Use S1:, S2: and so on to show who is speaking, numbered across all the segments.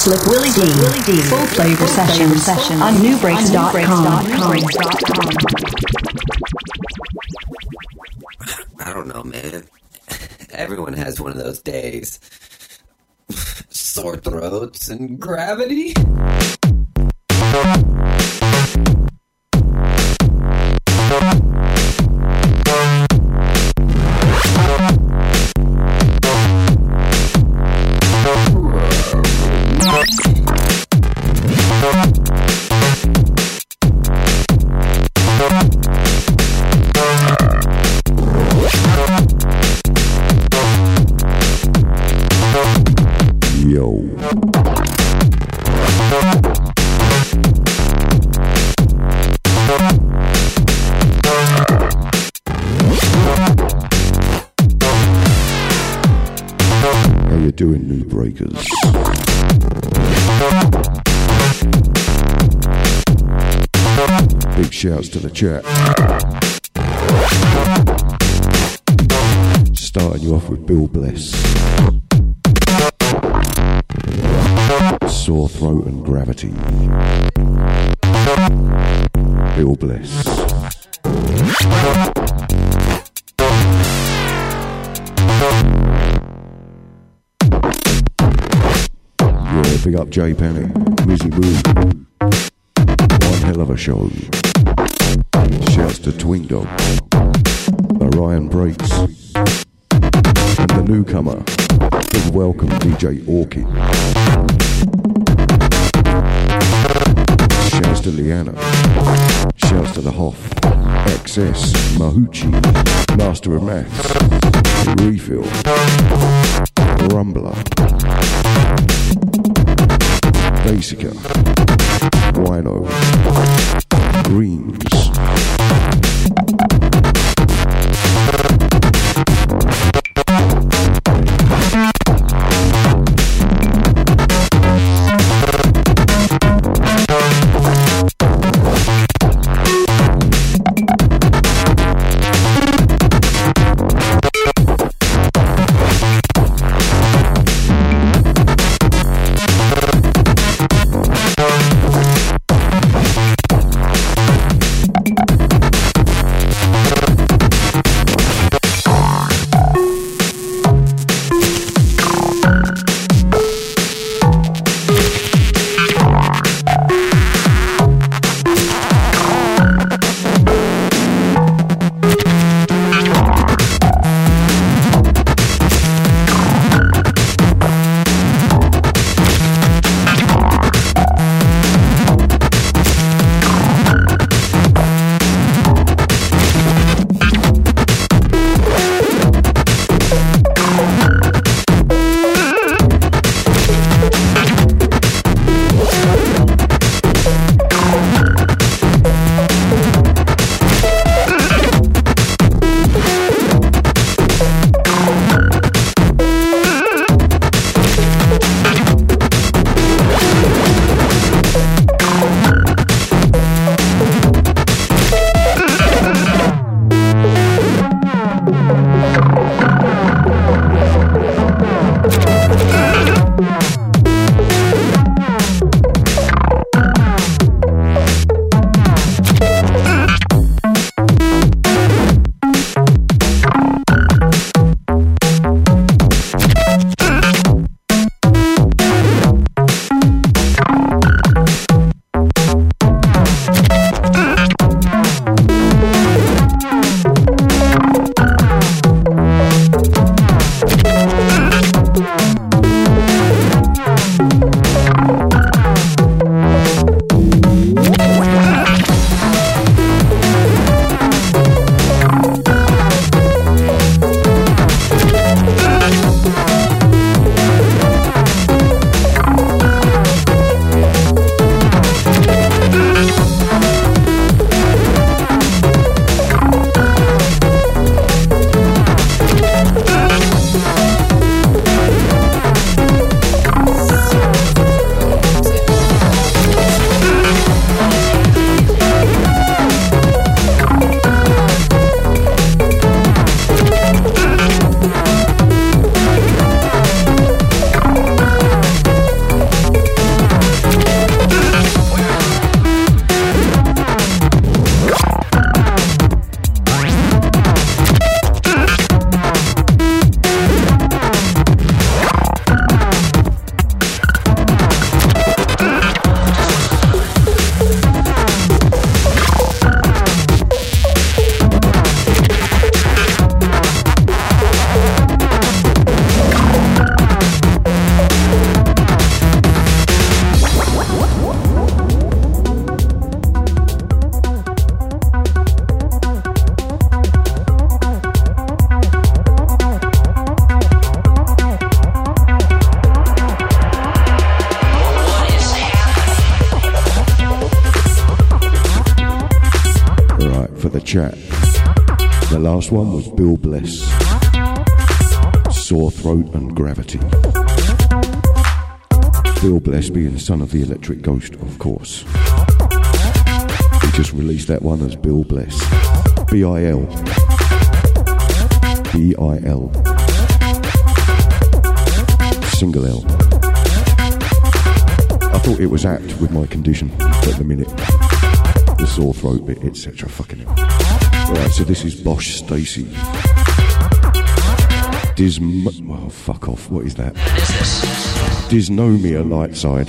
S1: Slick Willy Dee Willy Dee Full Flava session session on nubreaks.com.
S2: I don't know, man. Everyone has one of those days. Sore throats and gravity.
S3: The chat. Starting you off with Bill Bliss. Sore throat and gravity. Bill Bliss. Yeah, big up Jay Penny. Music Boom. One hell of a show. Dog. Orion Breaks. And the newcomer. Big welcome, DJ Orchid. Shouts to Liana. Shouts to the Hoff. XS. Mahuchi. Master of Maths. Refill. Rumbler. Basica. Wino. Greens. One was Bill Bliss, Sore Throat and Gravity. Bill Bliss being the son of the Electric Ghost, of course. He just released that one as Bil Bless. B I L. B I L. Single L. I thought it was apt with my condition at the minute. The sore throat bit, etc. Fucking hell. Alright, so this is Bosch Stacey. Dism. Oh, fuck off. What is that? Dysnomia light side.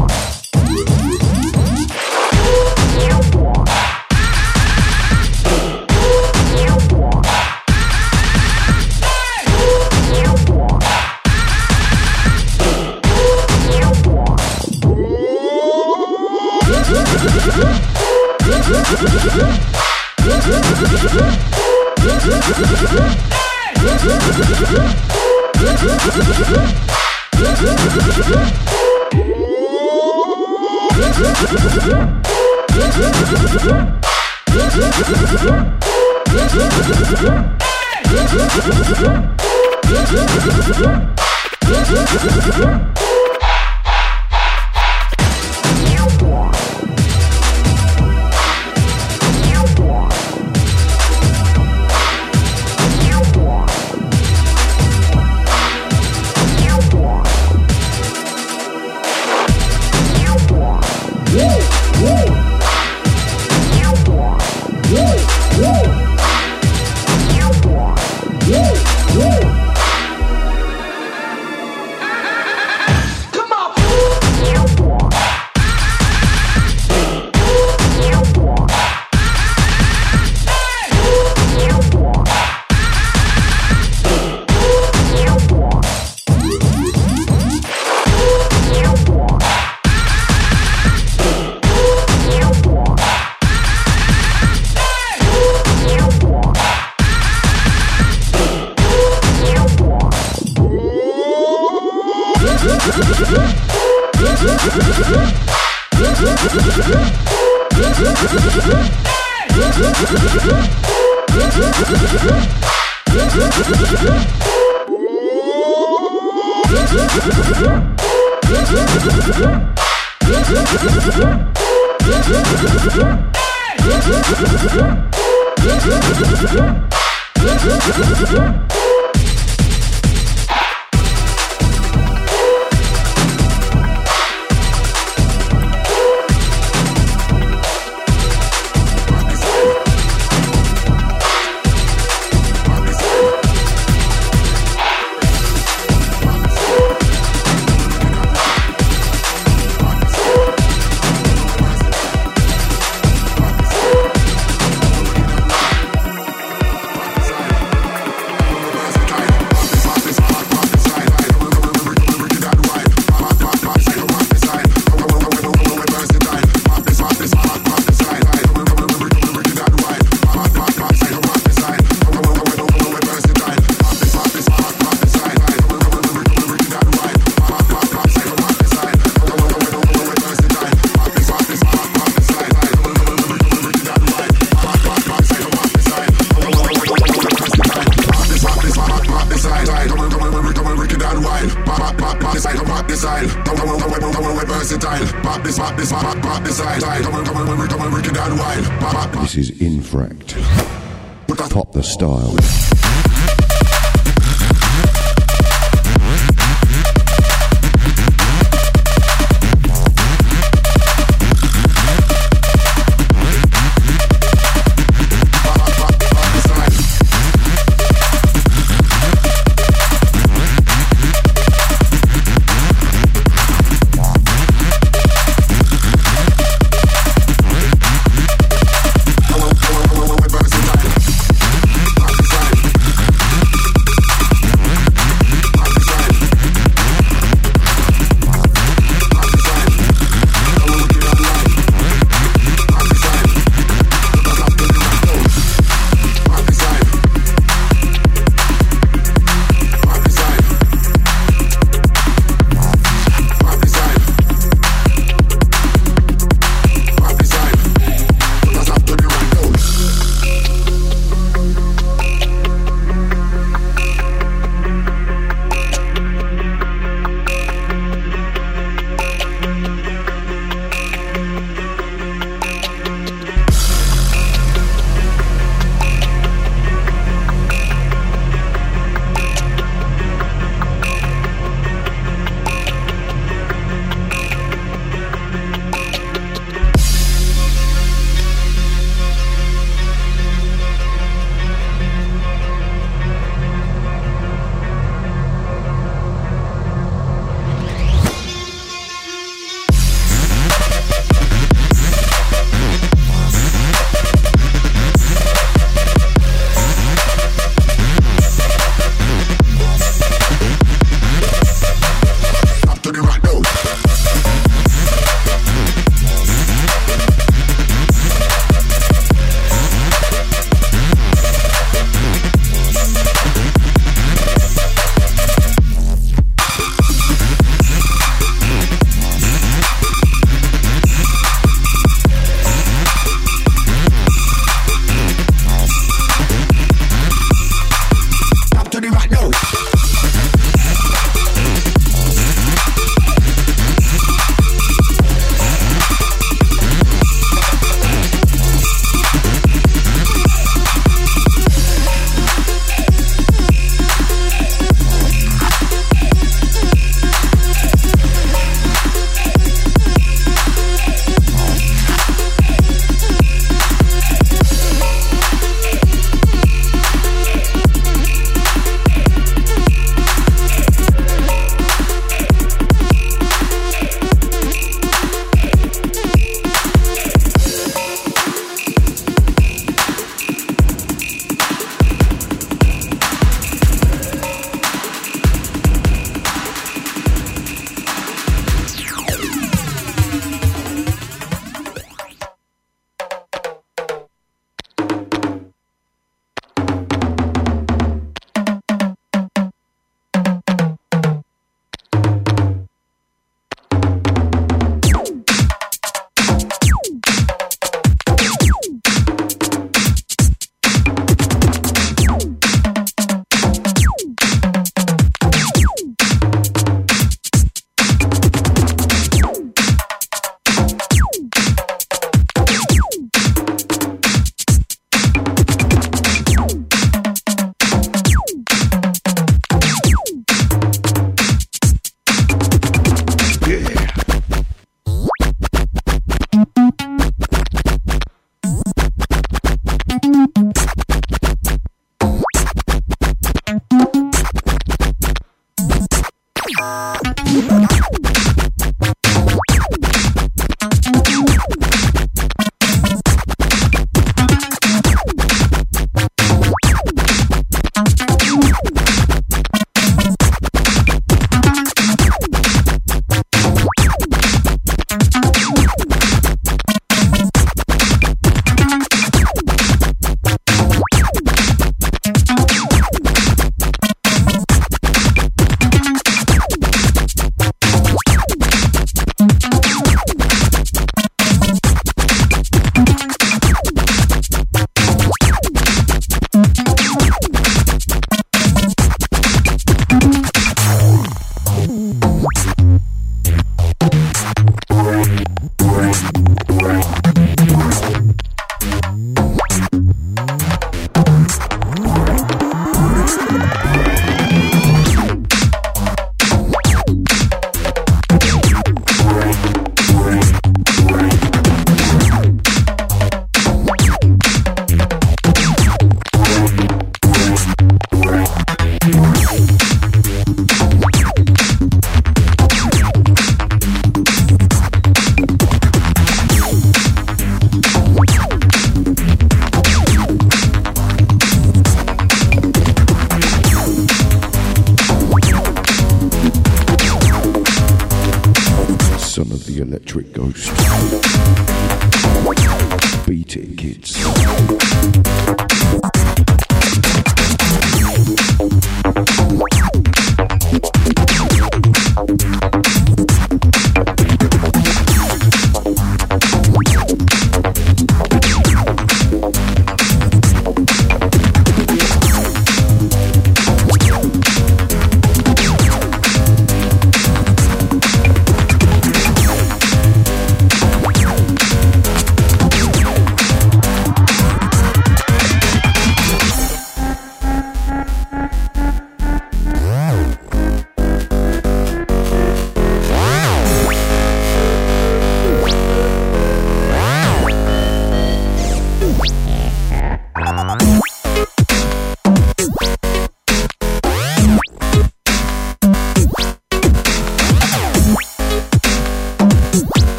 S3: This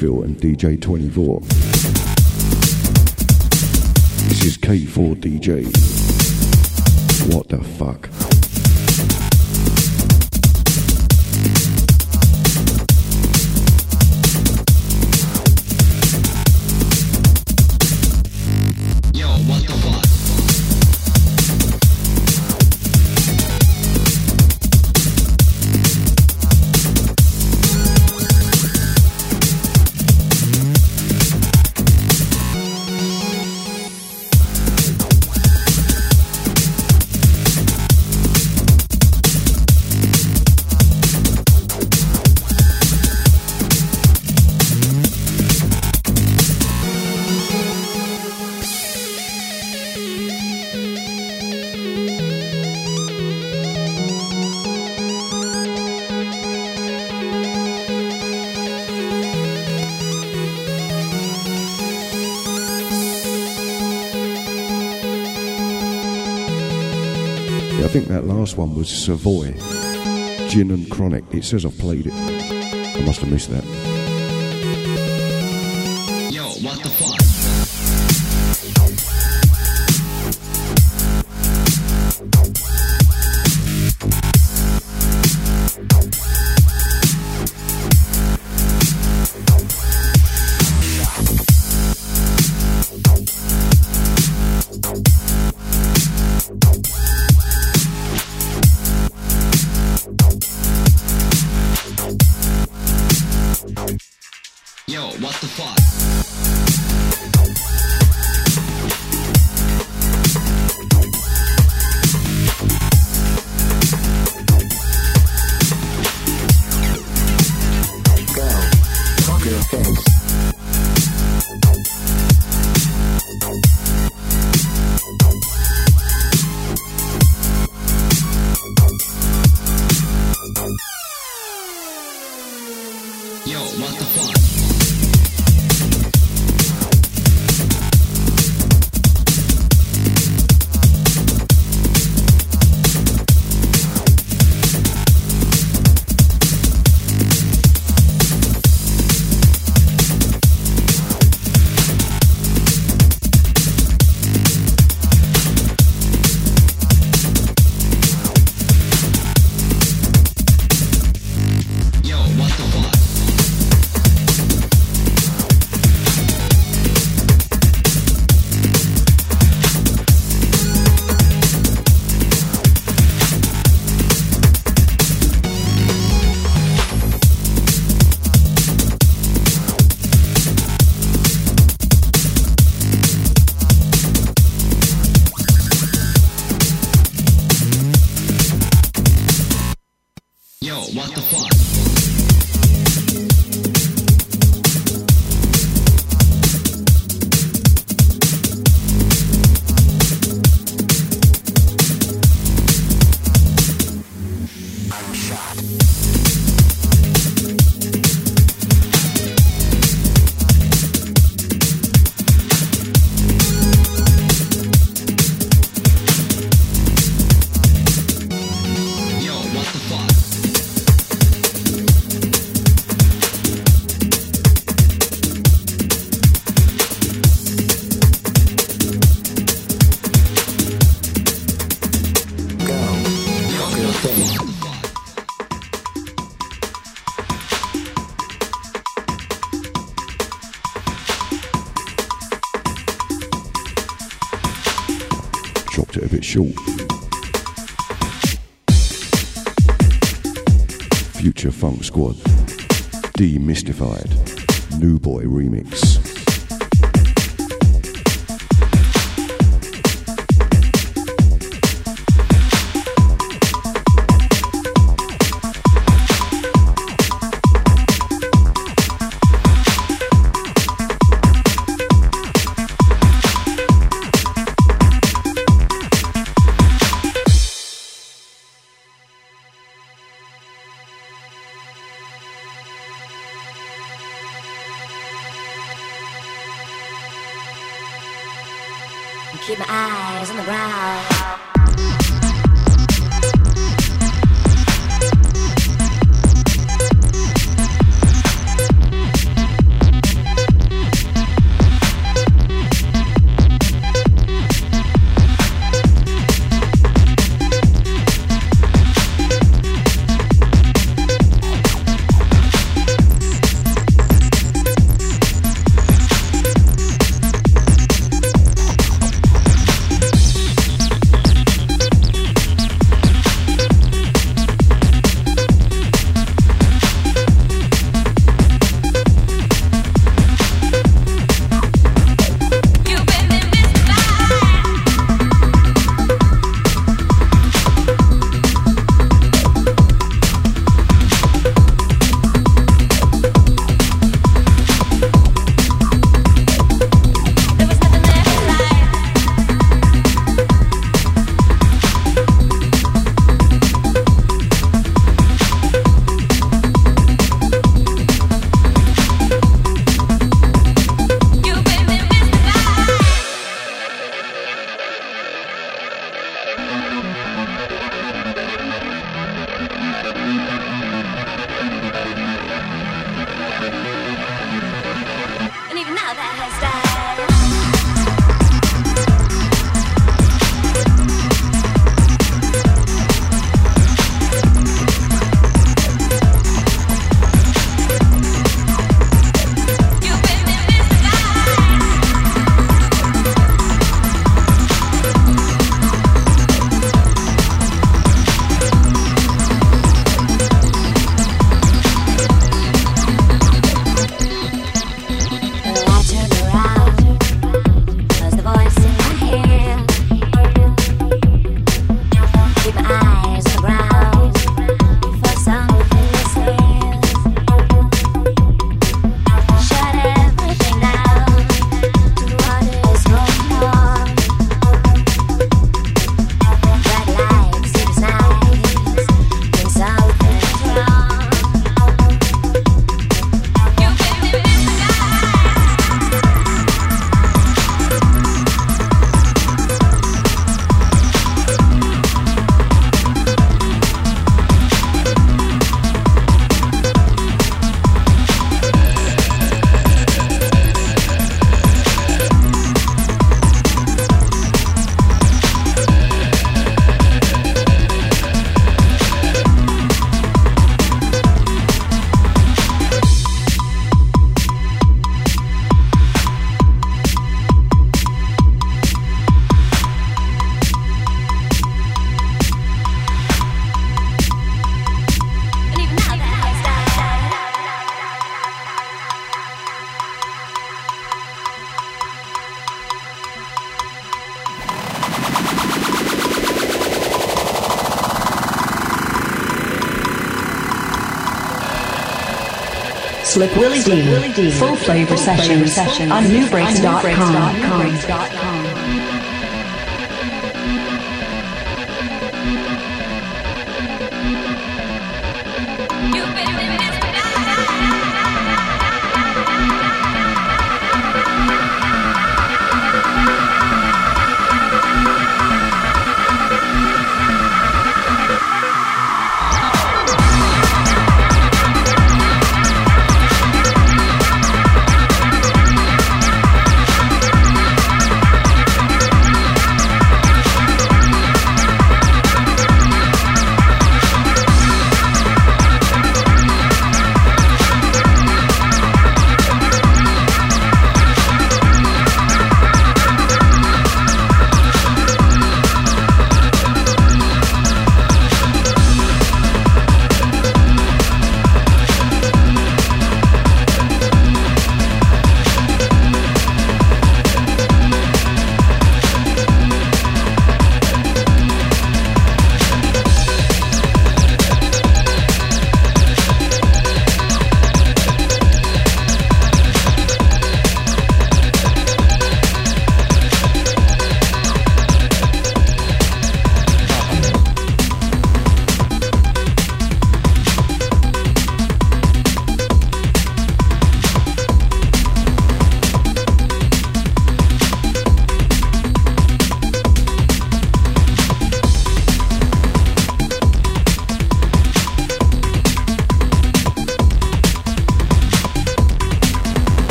S3: And DJ 24. This is K4 DJ. What the fuck? Last one was Savoy. Gin and Chronic. It says I've played it. I must have missed that.
S4: What the fuck?
S3: Boy Remix.
S1: Slick Willy Dee. Full Flava session on
S3: nubreaks.com.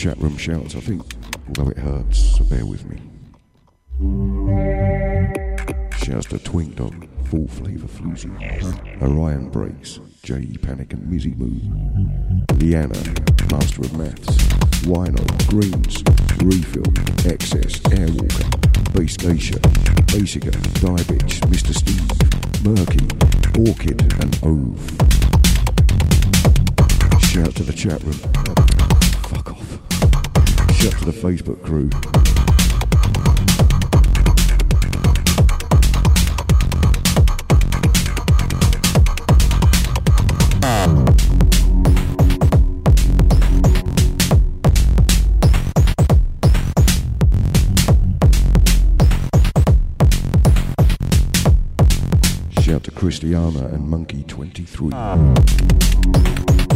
S3: chat room shouts, I think, although it hurts, so bear with me. Shouts to Twink Dog, Full Flavour Floozy, Orion Breaks, J Panic and Mizzy Moo, Leanna, Master of Maths, Wino, Greens, Refill, Excess, Airwalker, Base Geisha, Basica, Diabitch, Mr. Steve, Murky, Orchid, and Ove. Shout to the chat room. Shout to the Facebook crew. Shout to Christiana and Monkey23.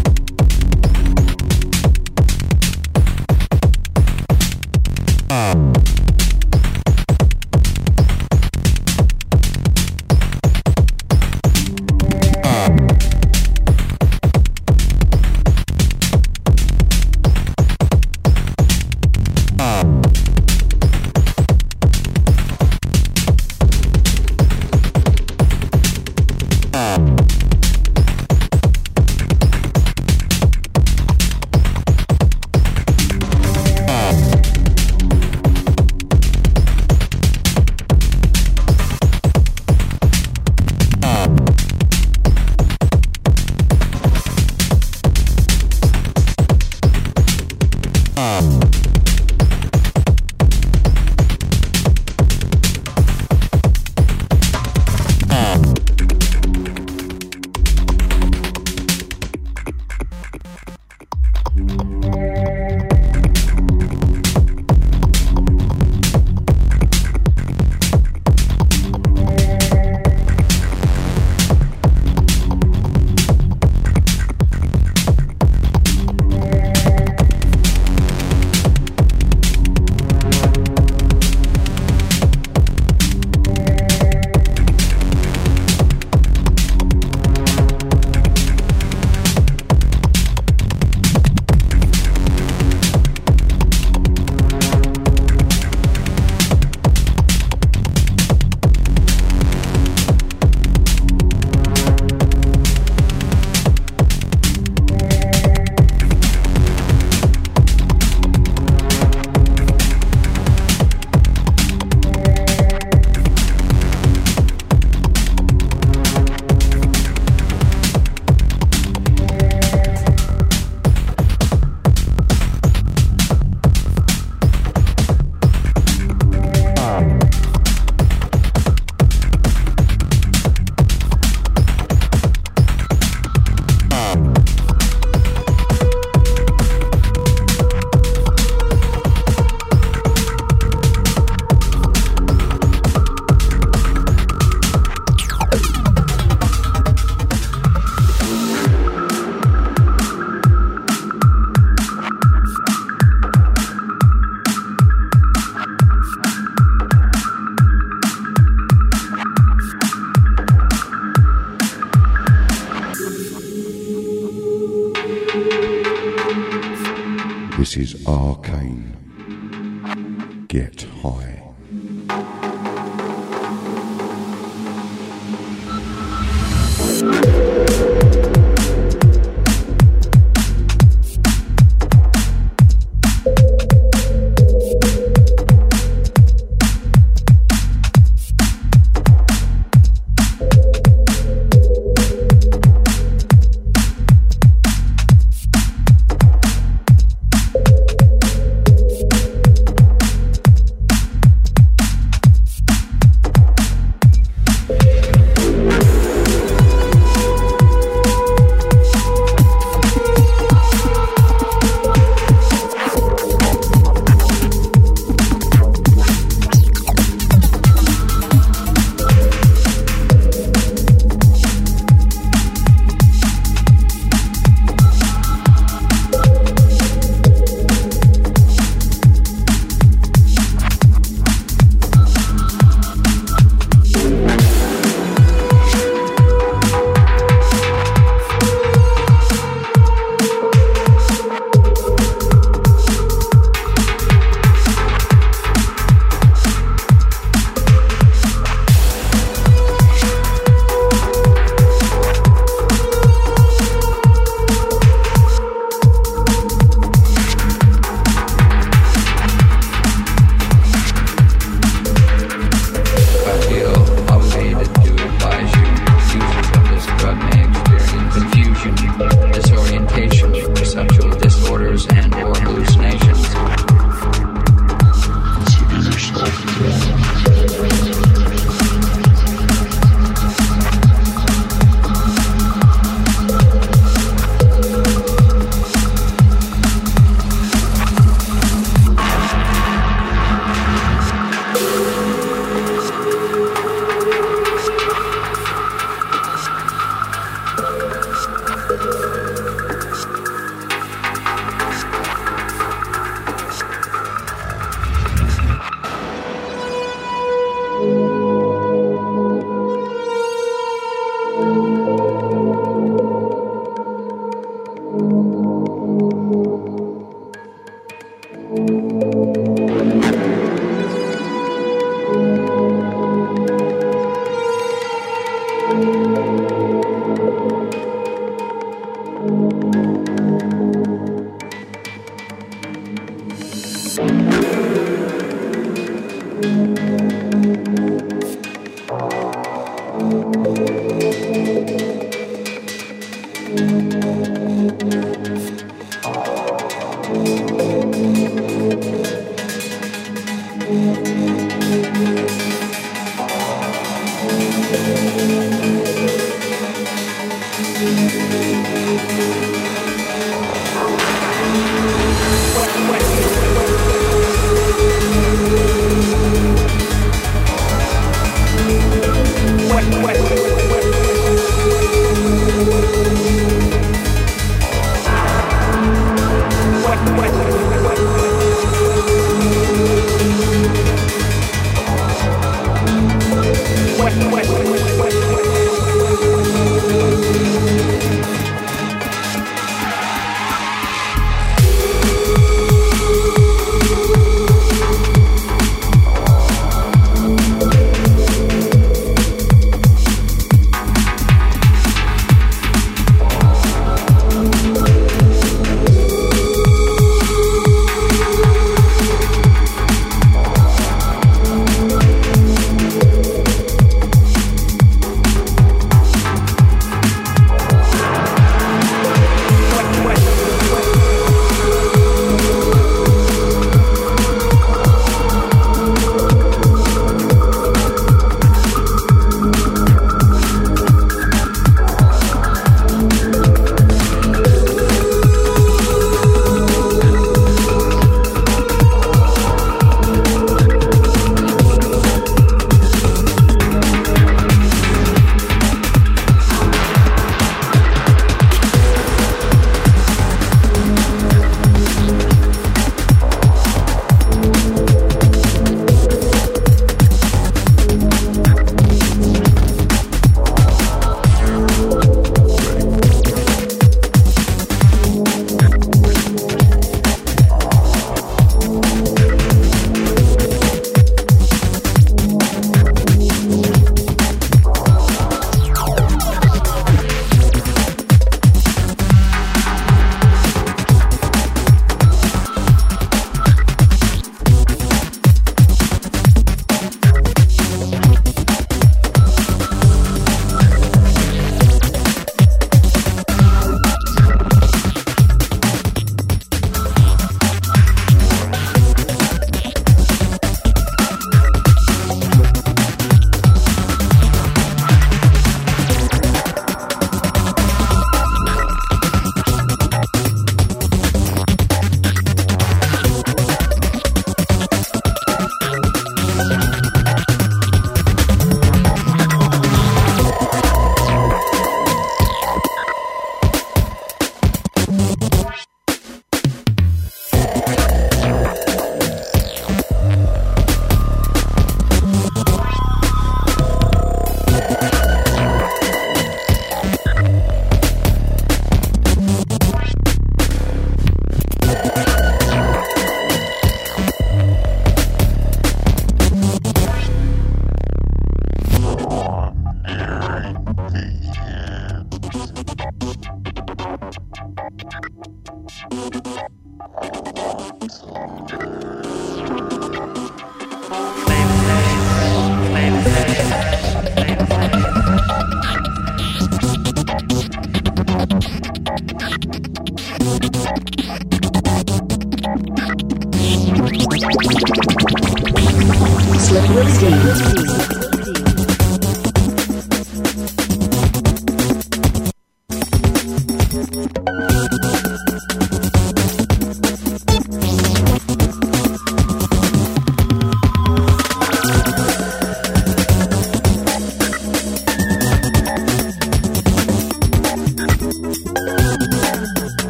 S5: This is
S3: Rcaine.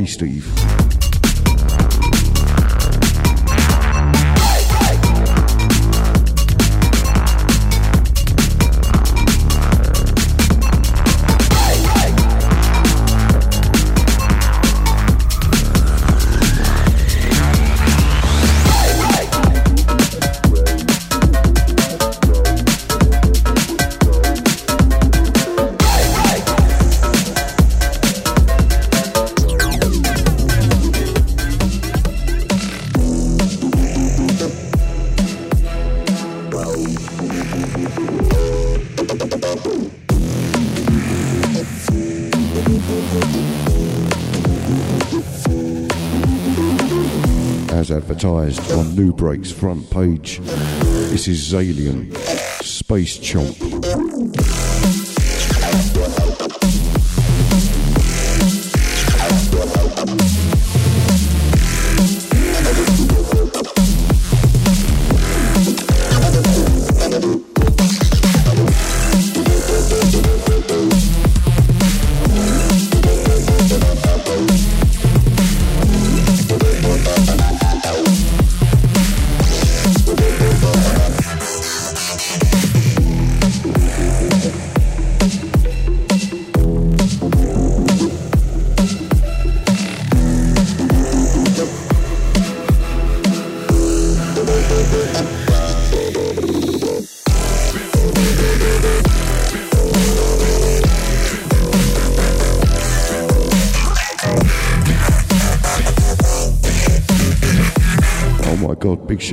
S3: That our Paulie Steve? NuBreaks' front page, this is ZAYLiEN, Space Chomp.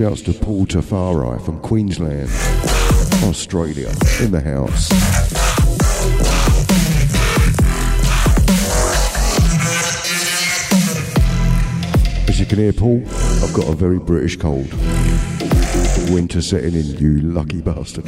S3: Shouts to Paul Tafari from Queensland, Australia, in the house. As you can hear, Paul, I've got a very British cold. Winter setting in, you lucky bastard.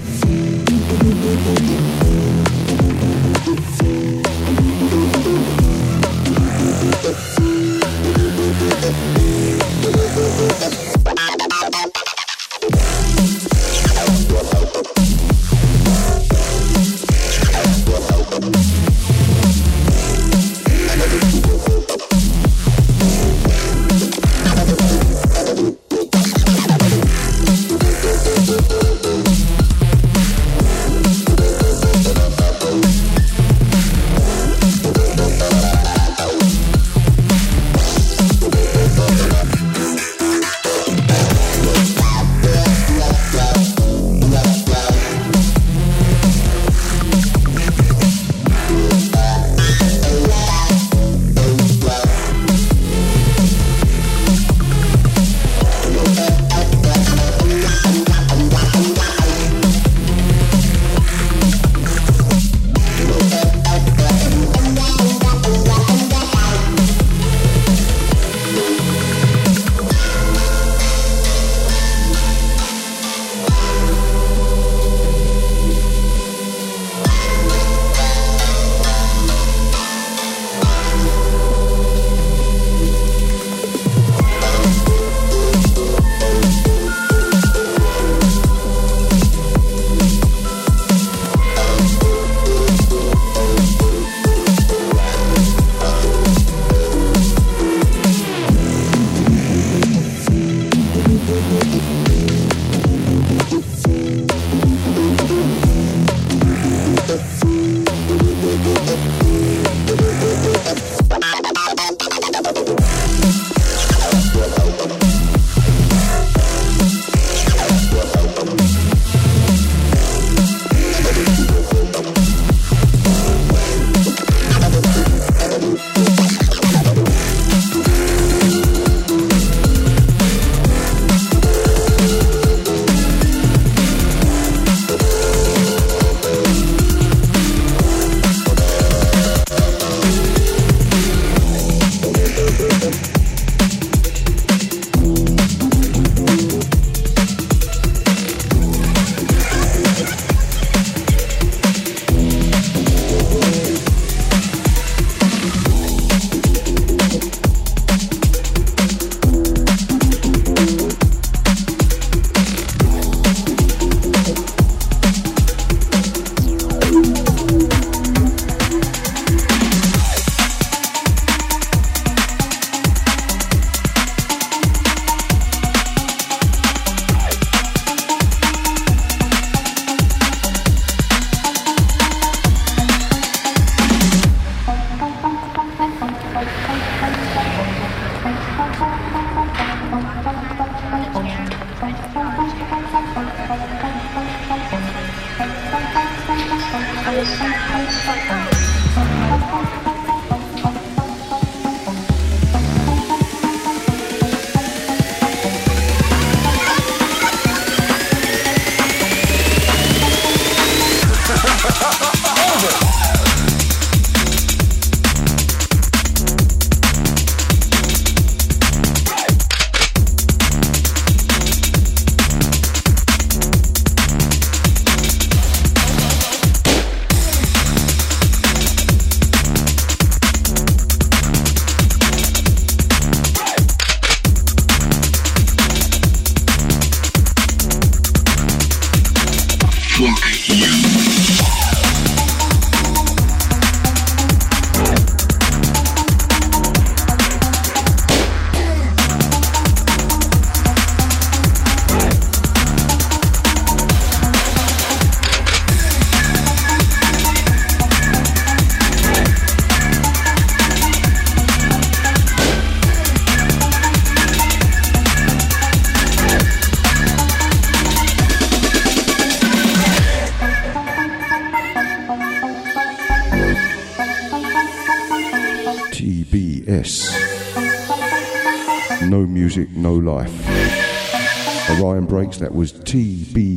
S3: Breaks, that was TBS.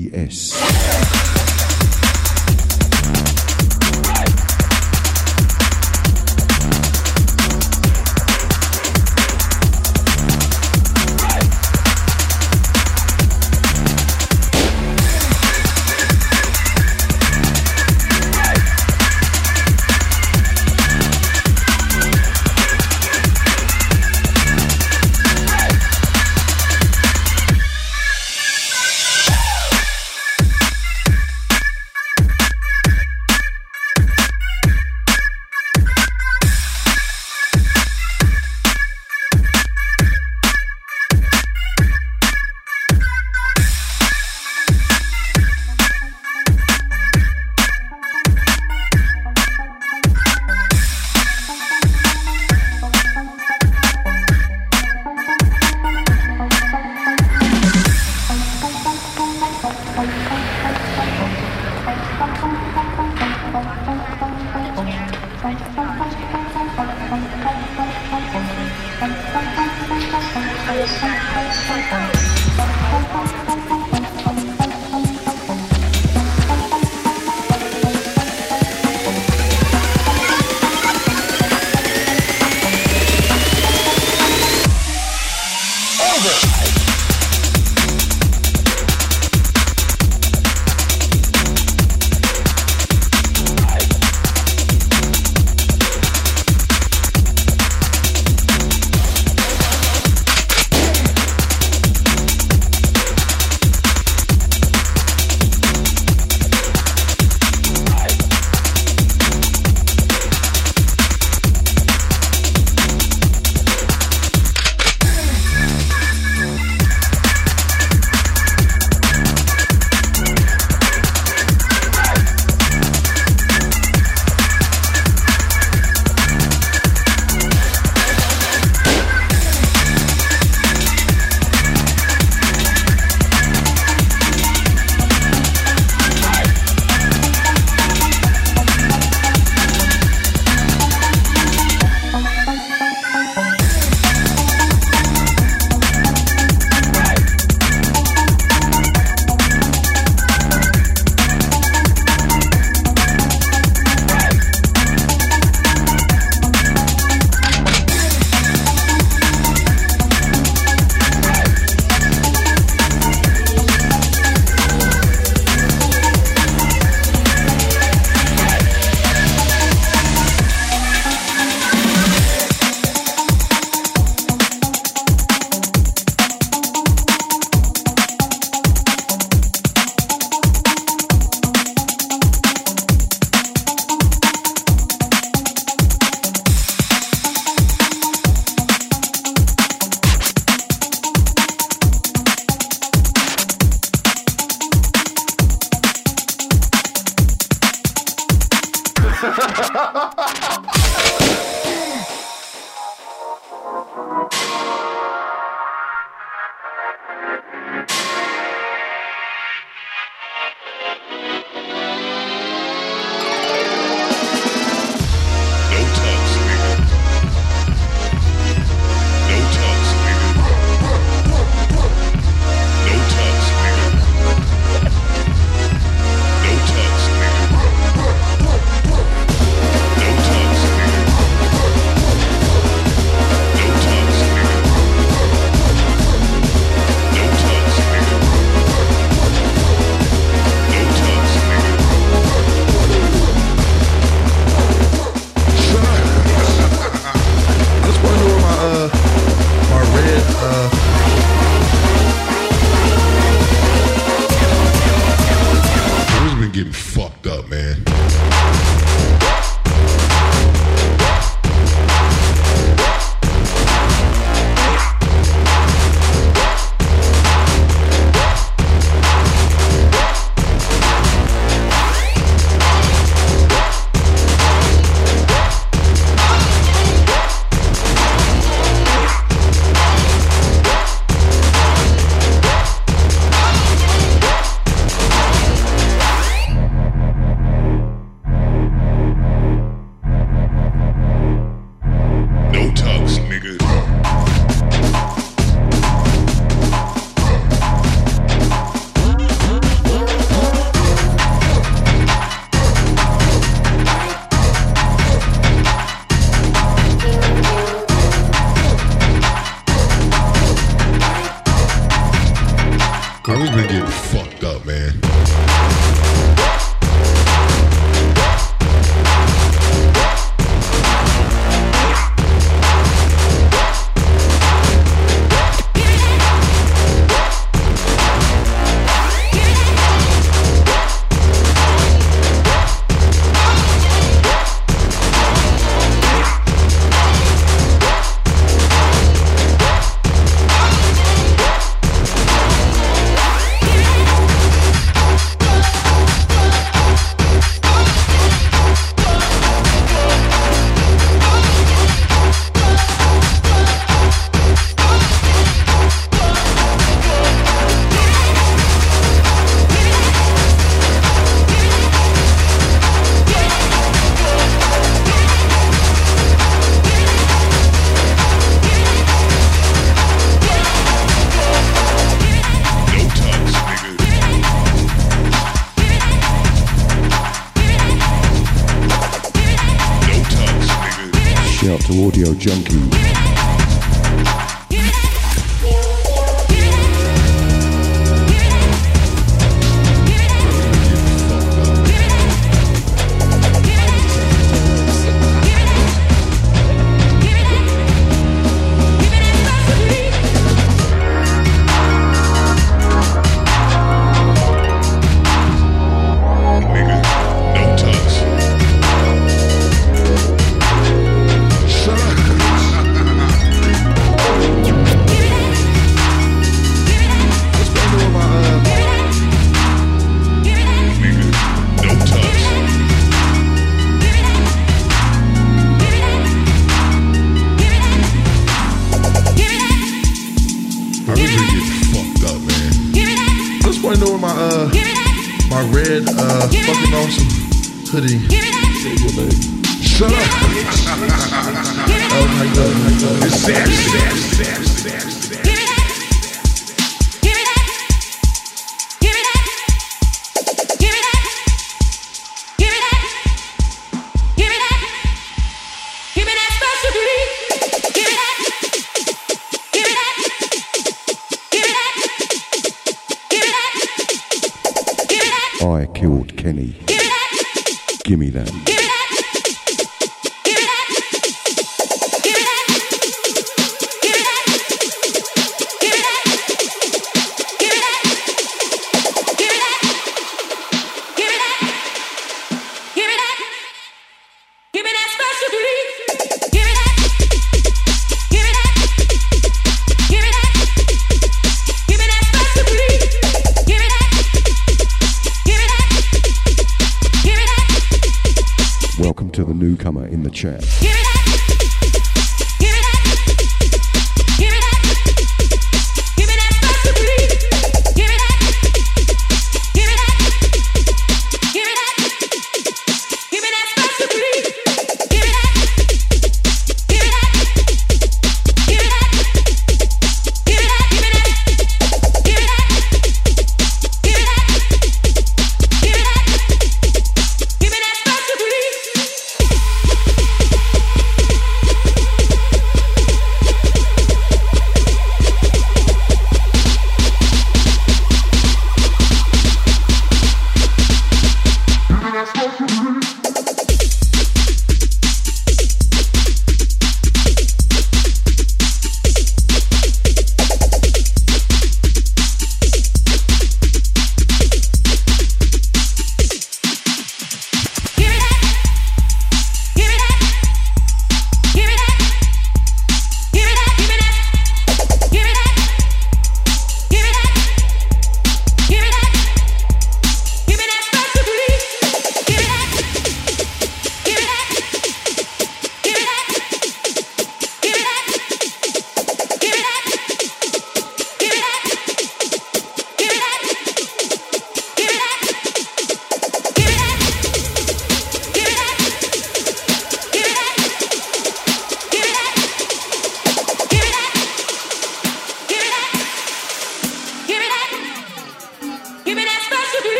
S6: Junkie.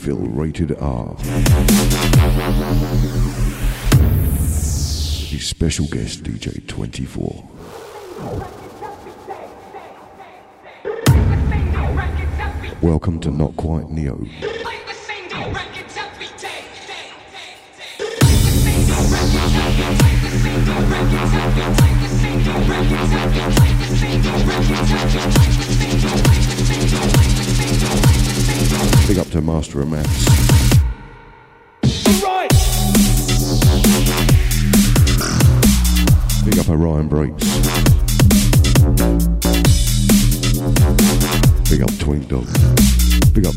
S3: Refill Rated R. His special guest, DJ 24. Welcome to Not Quite Neo.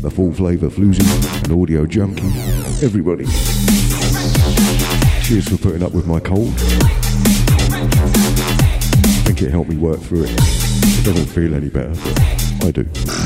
S3: The Full Flava floozy and audio junkie. Everybody. Cheers for putting up with my cold. I think it helped me work through it. It doesn't feel any better, but I do.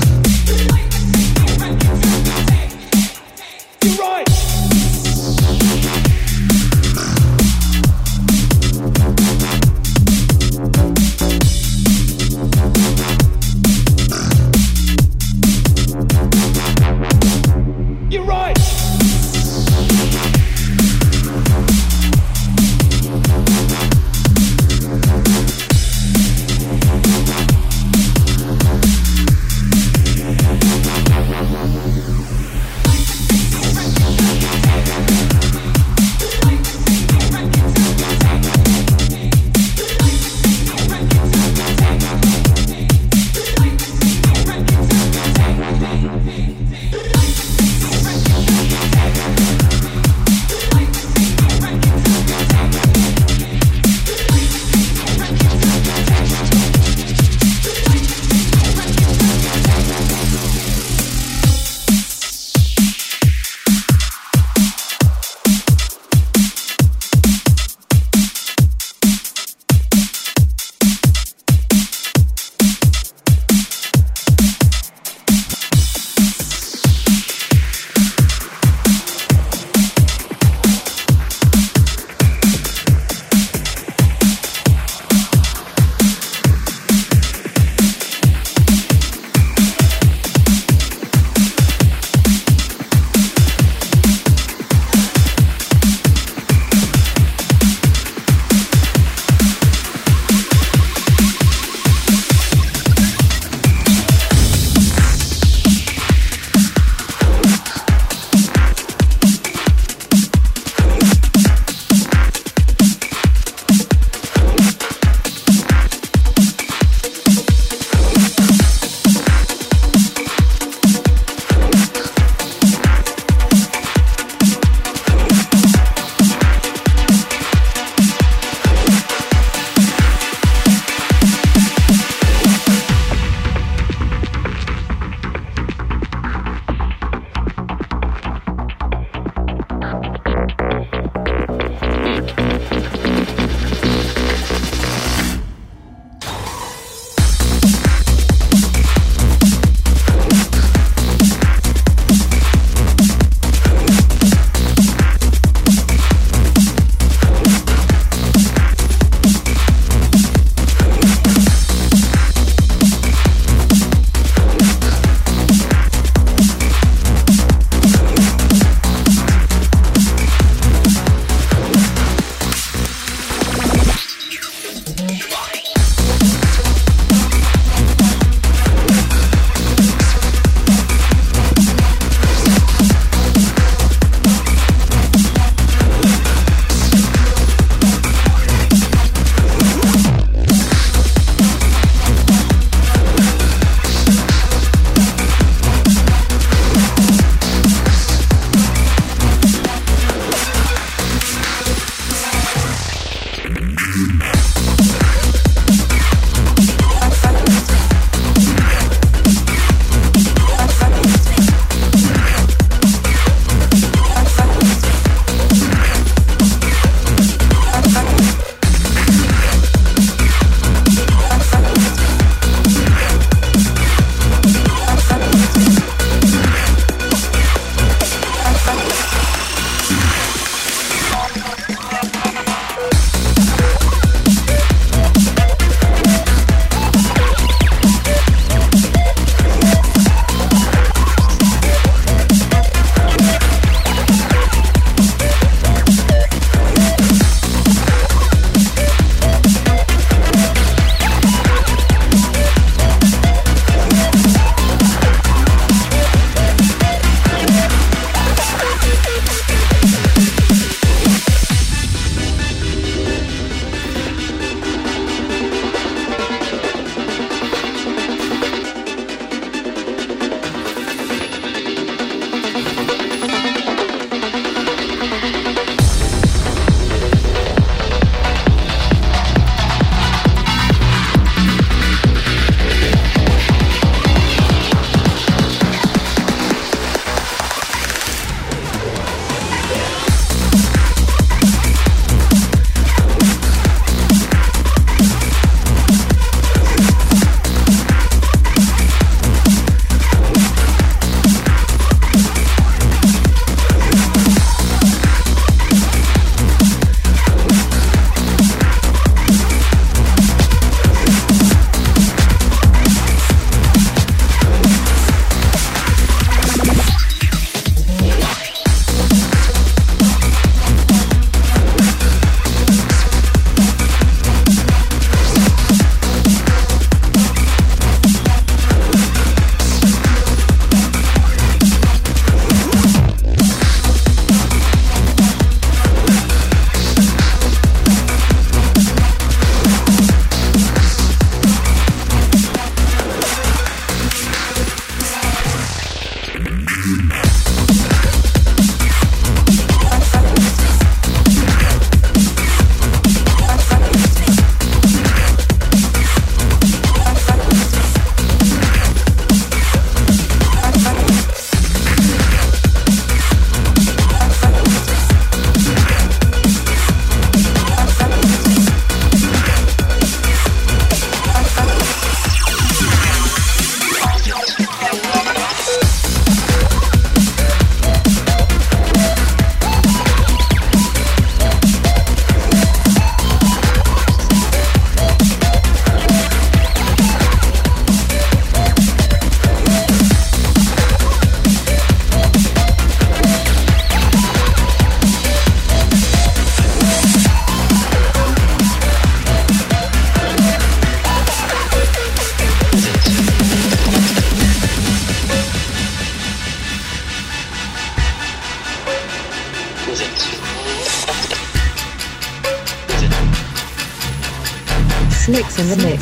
S1: The mix.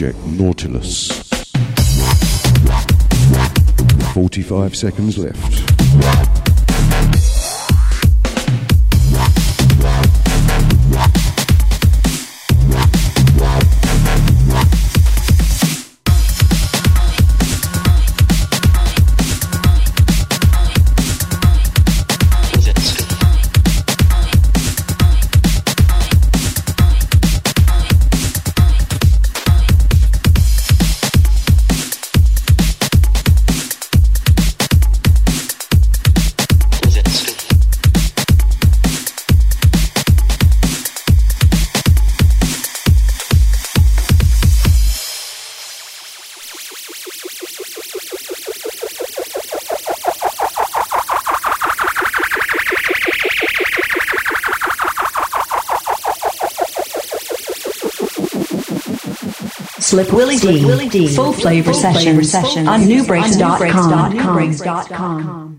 S3: Project Nautilus. 45 seconds left.
S1: Slick Willy Dee. Full Flava session on nubreaks.com.